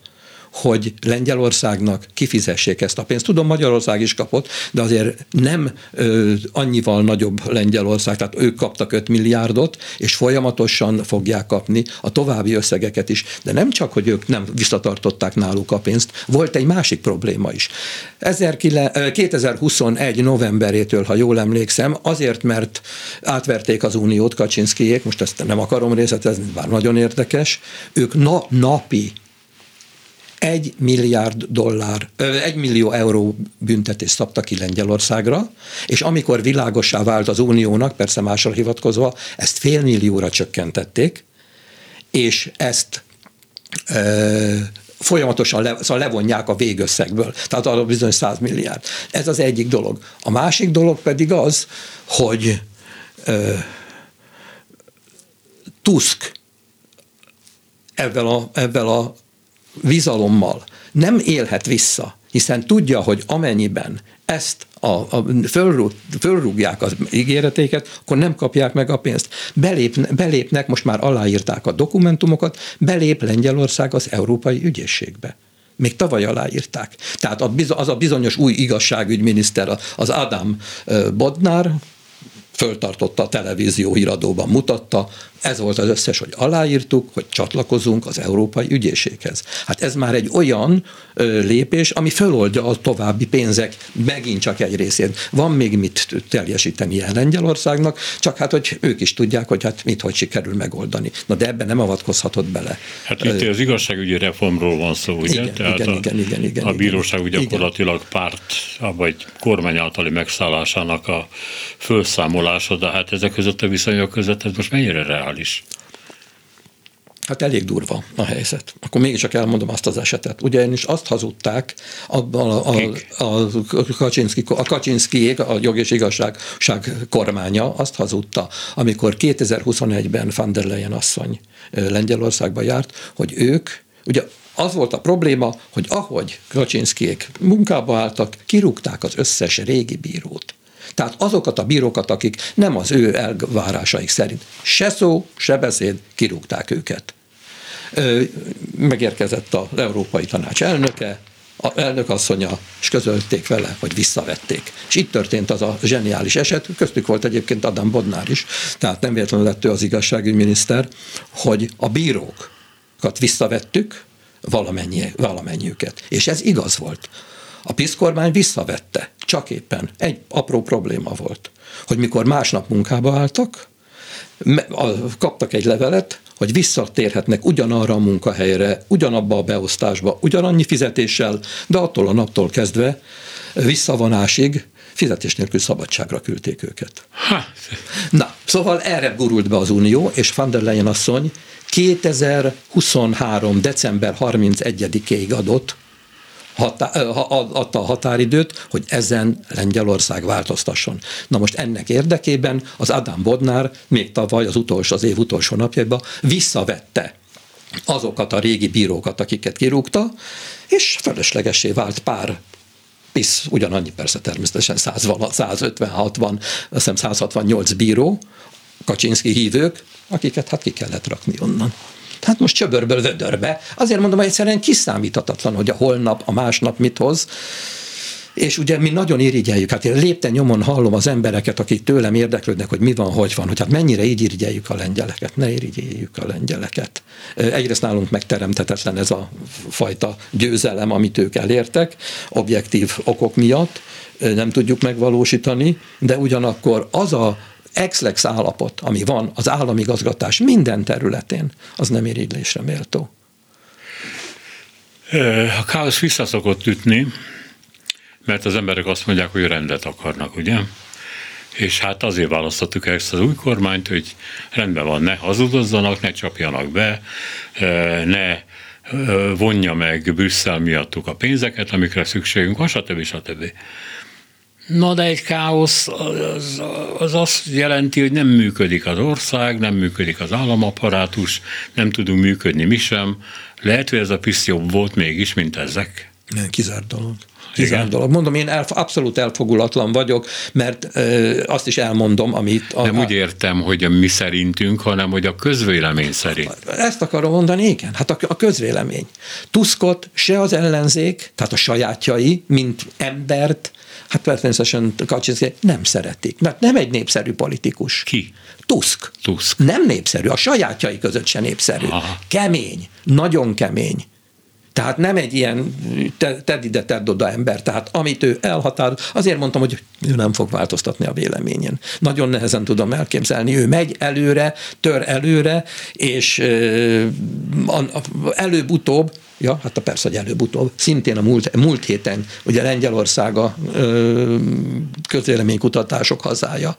hogy Lengyelországnak kifizessék ezt a pénzt. Tudom, Magyarország is kapott, de azért nem ö, annyival nagyobb Lengyelország, tehát ők kaptak 5 milliárdot, és folyamatosan fogják kapni a további összegeket is. De nem csak, hogy ők nem visszatartották náluk a pénzt, volt egy másik probléma is. 2021 novemberétől, ha jól emlékszem, azért, mert átverték az uniót Kaczynszkijék, most ezt nem akarom részletezni, bár nagyon érdekes, ők na, napi egy milliárd dollár, egy millió euró büntetést szabtak ki Lengyelországra, és amikor világosá vált az uniónak, persze másra hivatkozva, ezt félmillióra csökkentették, és ezt folyamatosan le, szóval levonják a végösszegből, tehát arra bizonyos 100 milliárd. Ez az egyik dolog. A másik dolog pedig az, hogy ö, Tusk ebben a, ebben a bizalommal nem élhet vissza, hiszen tudja, hogy amennyiben ezt a, a fölrúg, fölrúgják az ígéretéket, akkor nem kapják meg a pénzt. Belép, belépnek, most már aláírták a dokumentumokat, belép Lengyelország az Európai Ügyészségbe. Még tavaly aláírták. Tehát az a bizonyos új igazságügyminiszter, az Adam Bodnár, föltartotta a televízió híradóban, mutatta, ez volt az összes, hogy aláírtuk, hogy csatlakozunk az Európai Ügyészséghez. Hát ez már egy olyan ö, lépés, ami föloldja a további pénzek megint csak egy részét. Van még mit teljesíteni el Lengyelországnak, csak hát, hogy ők is tudják, hogy hát mit, hogy sikerül megoldani. Na de ebben nem avatkozhatott bele. Hát itt az igazságügyi reformról van szó, ugye? Igen, Tehát igen, a, igen, igen, igen, a bíróság igen. gyakorlatilag párt, vagy kormány általi megszállásának a felszámolása, de hát ezek között a viszonyok között ez most mennyire reál? reális? Hát elég durva a helyzet. Akkor mégiscsak elmondom azt az esetet. Ugyanis azt hazudták abban a, a, a, a, Kaczynszki, a Kaczynszkiék, a jog és igazságság kormánya azt hazudta, amikor 2021-ben van der Leyen asszony Lengyelországba járt, hogy ők, ugye az volt a probléma, hogy ahogy Kaczynszkiék munkába álltak, kirúgták az összes régi bírót. Tehát azokat a bírókat, akik nem az ő elvárásaik szerint se szó, se beszéd, kirúgták őket. Megérkezett az Európai Tanács elnöke, a elnök asszonya, és közölték vele, hogy visszavették. És itt történt az a zseniális eset, köztük volt egyébként Adam Bodnár is, tehát nem véletlenül lett ő az igazságügyminiszter, hogy a bírókat visszavettük, valamennyi, valamennyiüket. És ez igaz volt. A PISZ kormány visszavette, csak éppen. Egy apró probléma volt, hogy mikor másnap munkába álltak, kaptak egy levelet, hogy visszatérhetnek ugyanarra a munkahelyre, ugyanabba a beosztásba, ugyanannyi fizetéssel, de attól a naptól kezdve visszavonásig fizetés nélkül szabadságra küldték őket. Ha. Na, szóval erre gurult be az Unió, és van der Leyen asszony 2023. december 31-ig adott hatá, adta a határidőt, hogy ezen Lengyelország változtasson. Na most ennek érdekében az Adam Bodnár még tavaly az utolsó, az év utolsó napjában visszavette azokat a régi bírókat, akiket kirúgta, és fölöslegesé vált pár PISZ, ugyanannyi persze természetesen 150-60, azt hiszem 168 bíró, Kaczynszki hívők, akiket hát ki kellett rakni onnan. Hát most csöbörből vödörbe. Azért mondom, hogy egyszerűen kiszámíthatatlan, hogy a holnap, a másnap mit hoz. És ugye mi nagyon irigyeljük, hát én lépten nyomon hallom az embereket, akik tőlem érdeklődnek, hogy mi van, hogy van, hogy hát mennyire így irigyeljük a lengyeleket, ne irigyeljük a lengyeleket. Egyrészt nálunk megteremtetetlen ez a fajta győzelem, amit ők elértek, objektív okok miatt, nem tudjuk megvalósítani, de ugyanakkor az a ex-lex állapot, ami van az államigazgatás minden területén, az nem irigylésre méltó. A káosz vissza szokott ütni, mert az emberek azt mondják, hogy rendet akarnak, ugye? És hát azért választottuk ezt az új kormányt, hogy rendben van, ne hazudozzanak, ne csapjanak be, ne vonja meg Brüsszel miattuk a pénzeket, amikre szükségünk van, stb. stb. Na de egy káosz az, az azt jelenti, hogy nem működik az ország, nem működik az államaparátus, nem tudunk működni mi sem. Lehet, hogy ez a PISZ jobb volt mégis, mint ezek? Kizárt dolog. Kizárt dolog. Mondom, én elf, abszolút elfogulatlan vagyok, mert ö, azt is elmondom, amit... A, Nem úgy értem, hogy a mi szerintünk, hanem hogy a közvélemény szerint. Ezt akarom mondani, igen. Hát a, a közvélemény. Tuskot se az ellenzék, tehát a sajátjai, mint embert, Hát természetesen Kaczynszki nem szeretik, mert nem egy népszerű politikus. Ki? Tusk. Tusk. Nem népszerű, a sajátjai között sem népszerű. Aha. Kemény, nagyon kemény. Tehát nem egy ilyen tedd ide, tedd oda ember. Tehát amit ő elhatár, azért mondtam, hogy ő nem fog változtatni a véleményén. Nagyon nehezen tudom elképzelni. Ő megy előre, tör előre, és előbb-utóbb Ja, hát a persze, hogy előbb-utóbb. Szintén a múlt, múlt héten, ugye Lengyelország a közvéleménykutatások hazája.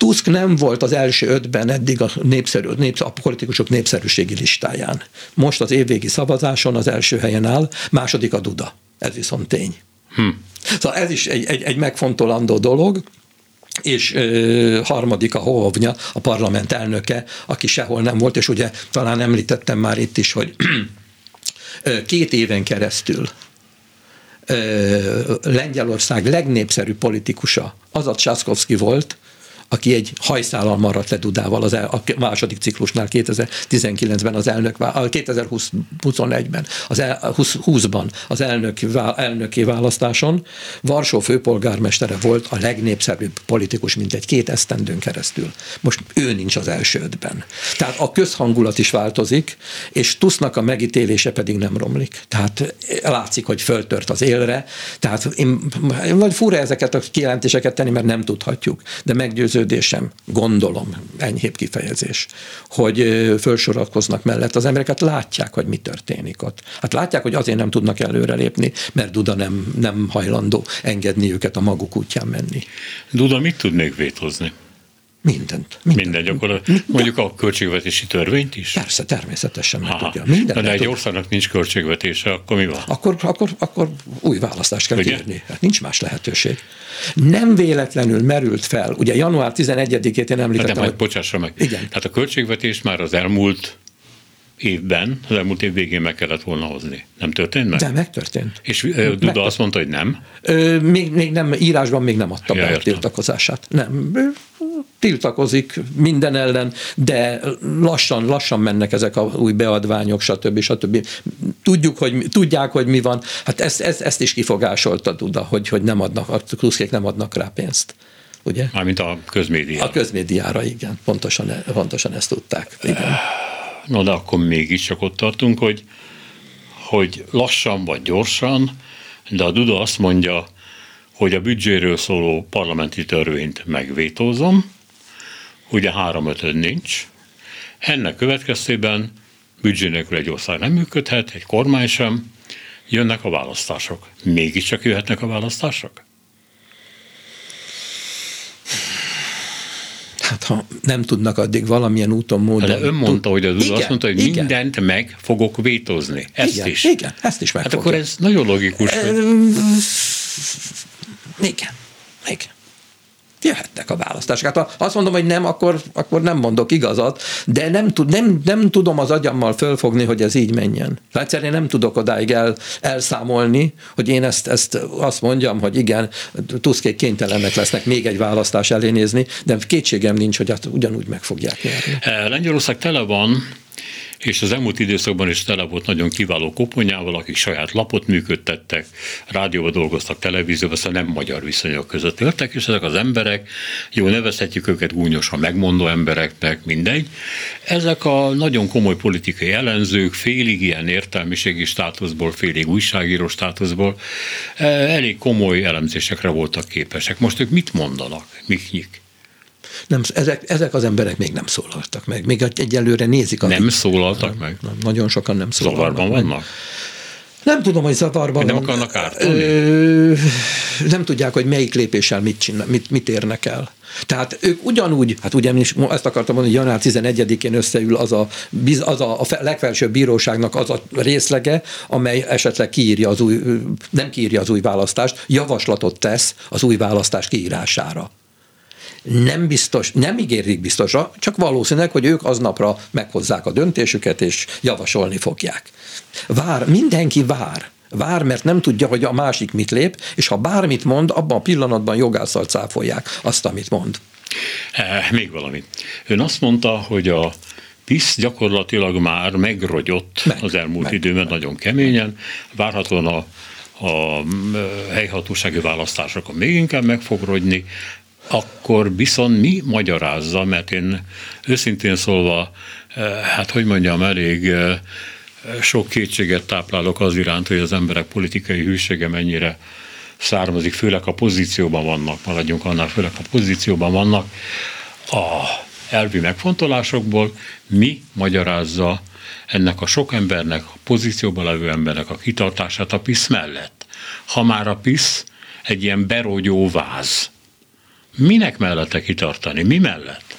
Tusk nem volt az első ötben eddig a, népszerű, népsz, a politikusok népszerűségi listáján. Most az évvégi szavazáson az első helyen áll, második a Duda. Ez viszont tény. Hm. Szóval ez is egy, egy, egy megfontolandó dolog és ö, harmadik a Hohovnya, a parlament elnöke, aki sehol nem volt, és ugye talán említettem már itt is, hogy két éven keresztül Lengyelország legnépszerűbb politikusa az a Császkowski volt, aki egy hajszállal maradt le Dudával az el, a második ciklusnál 2019-ben az elnök, 2021-ben, az el, 20, 20-ban az elnök, elnöki választáson Varsó főpolgármestere volt a legnépszerűbb politikus, mint egy két esztendőn keresztül. Most ő nincs az első ötben. Tehát a közhangulat is változik, és Tusznak a megítélése pedig nem romlik. Tehát látszik, hogy föltört az élre, tehát én, vagy fura ezeket a kijelentéseket tenni, mert nem tudhatjuk, de meggyőző meggyőződésem, gondolom, enyhébb kifejezés, hogy felsorakoznak mellett az embereket látják, hogy mi történik ott. Hát látják, hogy azért nem tudnak előrelépni, mert Duda nem, nem hajlandó engedni őket a maguk útján menni. Duda mit tud még vétozni? Mindent. Minden, minden gyakorlatilag. Mondjuk a költségvetési törvényt is? Persze, természetesen meg tudja. Minden de egy országnak nincs költségvetése, akkor mi van? Akkor, akkor, akkor új választást kell ugye? kérni. Hát nincs más lehetőség. Nem véletlenül merült fel, ugye január 11-ét én említettem. De majd hogy... bocsássa meg. Igen. Tehát a költségvetés már az elmúlt évben, az elmúlt év végén meg kellett volna hozni. Nem történt meg? De megtörtént. És Duda megtörtént. azt mondta, hogy nem? Ö, még, még nem, írásban még nem adta ja, be a tiltakozását. Nem, tiltakozik minden ellen, de lassan, lassan mennek ezek a új beadványok, stb. stb. Tudjuk, hogy, tudják, hogy mi van. Hát ezt, ezt, ezt is kifogásolta Duda, hogy, hogy nem adnak, a kluszkék nem adnak rá pénzt. Ugye? Mármint a közmédiára. A közmédiára, igen. Pontosan, pontosan ezt tudták. Igen. No, de akkor mégiscsak ott tartunk, hogy, hogy lassan vagy gyorsan, de a Duda azt mondja, hogy a büdzséről szóló parlamenti törvényt megvétózom, ugye három ötöd nincs, ennek következtében büdzsé nélkül egy ország nem működhet, egy kormány sem, jönnek a választások. Mégiscsak jöhetnek a választások? Hát ha nem tudnak addig valamilyen úton, módon... De ön mondta, hogy az igen, azt mondta, hogy igen. mindent meg fogok vétózni. Ezt igen, is. Igen, ezt is meg Hát fogja. akkor ez nagyon logikus. E, hogy... Igen, igen jöhetnek a választások. Hát ha azt mondom, hogy nem, akkor, akkor nem mondok igazat, de nem, tud, nem, nem tudom az agyammal fölfogni, hogy ez így menjen. Egyszerűen nem tudok odáig el, elszámolni, hogy én ezt, ezt azt mondjam, hogy igen, Tuszkék kénytelenek lesznek még egy választás elénézni, de kétségem nincs, hogy hát ugyanúgy meg fogják nyerni. Lengyelország tele van és az elmúlt időszakban is tele volt nagyon kiváló koponyával, akik saját lapot működtettek, rádióban dolgoztak, televízióban, szóval nem magyar viszonyok között éltek, és ezek az emberek, jó, nevezhetjük őket gúnyosan megmondó embereknek, mindegy. Ezek a nagyon komoly politikai ellenzők, félig ilyen értelmiségi státuszból, félig újságíró státuszból eh, elég komoly elemzésekre voltak képesek. Most ők mit mondanak? Miknyik? Nem, ezek, ezek az emberek még nem szólaltak meg. Még egyelőre nézik. A nem szólaltak meg? Nem, nagyon sokan nem szólaltak Zavarban meg. vannak? Nem tudom, hogy zavarban nem van. akarnak ártani? Ö, nem tudják, hogy melyik lépéssel mit, csinál, mit, mit érnek el. Tehát ők ugyanúgy, hát ugye ezt akartam mondani, hogy január 11-én összeül az a, az a, a legfelsőbb bíróságnak az a részlege, amely esetleg kiírja az új, nem kiírja az új választást, javaslatot tesz az új választás kiírására nem biztos, nem ígérik biztosra, csak valószínűleg, hogy ők aznapra meghozzák a döntésüket, és javasolni fogják. Vár, mindenki vár. Vár, mert nem tudja, hogy a másik mit lép, és ha bármit mond, abban a pillanatban jogásszal cáfolják azt, amit mond. E, még valami. Ön azt mondta, hogy a PISZ gyakorlatilag már megrogyott meg, az elmúlt meg, időben meg. nagyon keményen, várhatóan a a helyhatósági választásokon még inkább meg fog rogyni, akkor viszont mi magyarázza, mert én őszintén szólva, eh, hát hogy mondjam, elég eh, sok kétséget táplálok az iránt, hogy az emberek politikai hűsége mennyire származik, főleg a pozícióban vannak, maradjunk annál, főleg a pozícióban vannak, a elvi megfontolásokból mi magyarázza ennek a sok embernek, a pozícióban levő embernek a kitartását a PISZ mellett. Ha már a PISZ egy ilyen berogyó váz, Minek mellette kitartani? Mi mellett?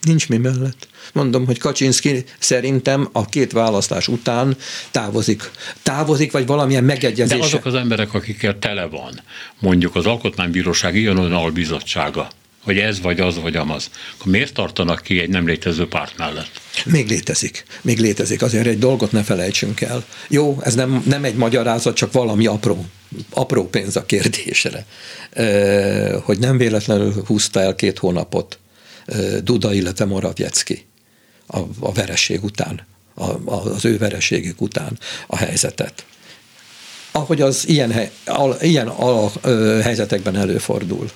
Nincs mi mellett. Mondom, hogy Kaczynszki szerintem a két választás után távozik. Távozik, vagy valamilyen megegyezés. De azok az emberek, akikkel tele van, mondjuk az Alkotmánybíróság ilyen albizottsága, hogy ez vagy az vagy amaz, akkor miért tartanak ki egy nem létező párt mellett? Még létezik, még létezik. Azért egy dolgot ne felejtsünk el. Jó, ez nem, nem egy magyarázat, csak valami apró, apró pénz a kérdésre. Hogy nem véletlenül húzta el két hónapot Duda, illetve Moravjecki a, a vereség után, a, az ő vereségük után a helyzetet. Ahogy az ilyen, ilyen al, ö, helyzetekben előfordul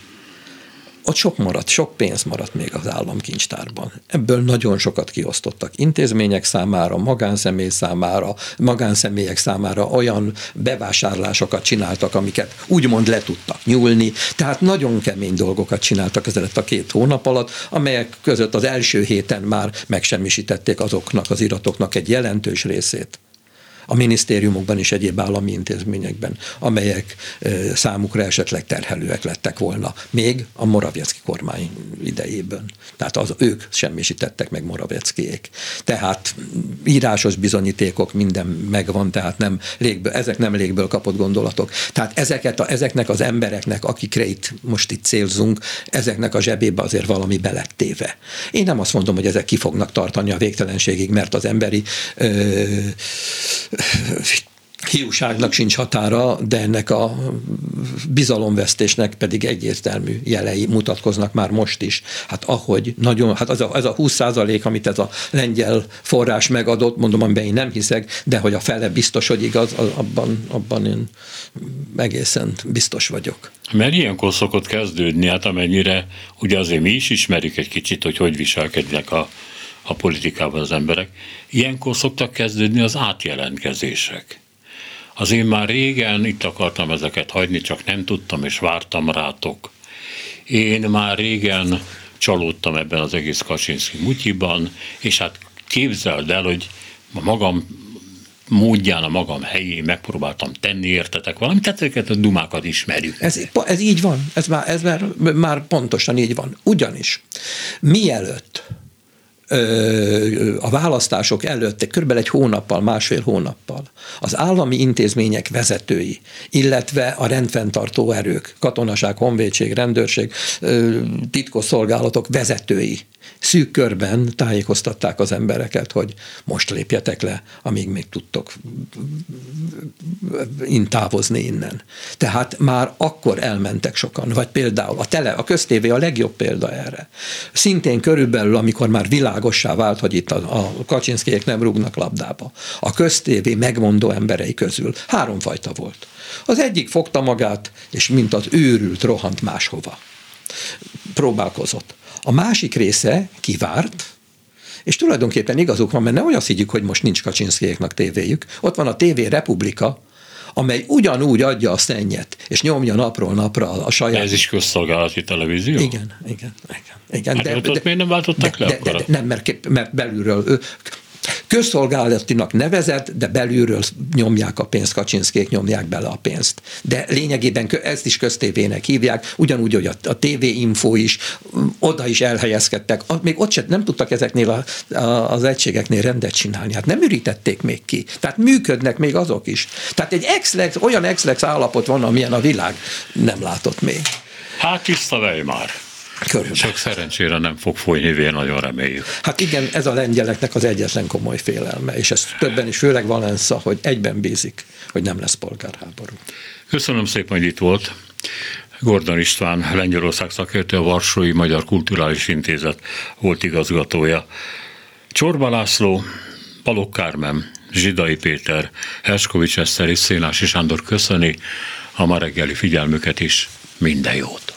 ott sok maradt, sok pénz maradt még az államkincstárban. Ebből nagyon sokat kiosztottak intézmények számára, magánszemély számára, magánszemélyek számára olyan bevásárlásokat csináltak, amiket úgymond le tudtak nyúlni. Tehát nagyon kemény dolgokat csináltak ezelőtt a két hónap alatt, amelyek között az első héten már megsemmisítették azoknak az iratoknak egy jelentős részét a minisztériumokban és egyéb állami intézményekben, amelyek számukra esetleg terhelőek lettek volna, még a Moraviecki kormány idejében. Tehát az, ők semmisítettek meg Moravieckiék. Tehát írásos bizonyítékok, minden megvan, tehát nem légből, ezek nem légből kapott gondolatok. Tehát ezeket a, ezeknek az embereknek, akikre itt most itt célzunk, ezeknek a zsebébe azért valami belettéve. Én nem azt mondom, hogy ezek ki fognak tartani a végtelenségig, mert az emberi ö, hiúságnak sincs határa, de ennek a bizalomvesztésnek pedig egyértelmű jelei mutatkoznak már most is. Hát ahogy nagyon, hát az a, az a 20 százalék, amit ez a lengyel forrás megadott, mondom, amiben én nem hiszek, de hogy a fele biztos, hogy igaz, abban, abban én egészen biztos vagyok. Mert ilyenkor szokott kezdődni, hát amennyire ugye azért mi is ismerjük egy kicsit, hogy hogy viselkednek a a politikában az emberek. Ilyenkor szoktak kezdődni az átjelentkezések. Az én már régen itt akartam ezeket hagyni, csak nem tudtam, és vártam rátok. Én már régen csalódtam ebben az egész Kaczynszki mutyiban, és hát képzeld el, hogy a magam módján, a magam helyén megpróbáltam tenni, értetek valamit, tehát ezeket a dumákat ismerjük. Ez, ez így van, ez már, ez már, már pontosan így van. Ugyanis mielőtt a választások előtt, kb. egy hónappal, másfél hónappal az állami intézmények vezetői, illetve a rendfenntartó erők, katonaság, honvédség, rendőrség, titkosszolgálatok vezetői szűk körben tájékoztatták az embereket, hogy most lépjetek le, amíg még tudtok távozni innen. Tehát már akkor elmentek sokan, vagy például a tele, a köztévé a legjobb példa erre. Szintén körülbelül, amikor már világossá vált, hogy itt a, a Kaczynszkijék nem rúgnak labdába, a köztévé megmondó emberei közül háromfajta volt. Az egyik fogta magát, és mint az őrült rohant máshova. Próbálkozott. A másik része kivárt, és tulajdonképpen igazuk van, mert nehogy azt higgyük, hogy most nincs Kaczynszkijéknak tévéjük. Ott van a TV Republika, amely ugyanúgy adja a szennyet, és nyomja napról napra a saját... Ez is közszolgálati televízió? Igen, igen, igen. igen. Hát de, ott de, miért nem váltották de, le de, de, de, Nem, mert, mert belülről közszolgálatinak nevezett, de belülről nyomják a pénzt, Kaczynszkék nyomják bele a pénzt. De lényegében ezt is köztévének hívják, ugyanúgy, hogy a, a TV Info is, oda is elhelyezkedtek. Még ott sem nem tudtak ezeknél a, a, az egységeknél rendet csinálni. Hát nem ürítették még ki. Tehát működnek még azok is. Tehát egy ex olyan ex állapot van, amilyen a világ nem látott még. Hát tiszta már. Körülbelül. Csak szerencsére nem fog folyni, vér, nagyon reméljük. Hát igen, ez a lengyeleknek az egyetlen komoly félelme, és ez többen is, főleg Valensza, hogy egyben bízik, hogy nem lesz polgárháború. Köszönöm szépen, hogy itt volt. Gordon István, Lengyelország szakértő, a Varsói Magyar Kulturális Intézet volt igazgatója. Csorba László, Palok Kármen, Zsidai Péter, Herskovics Eszter és Szénási Sándor köszöni a ma reggeli figyelmüket is. Minden jót!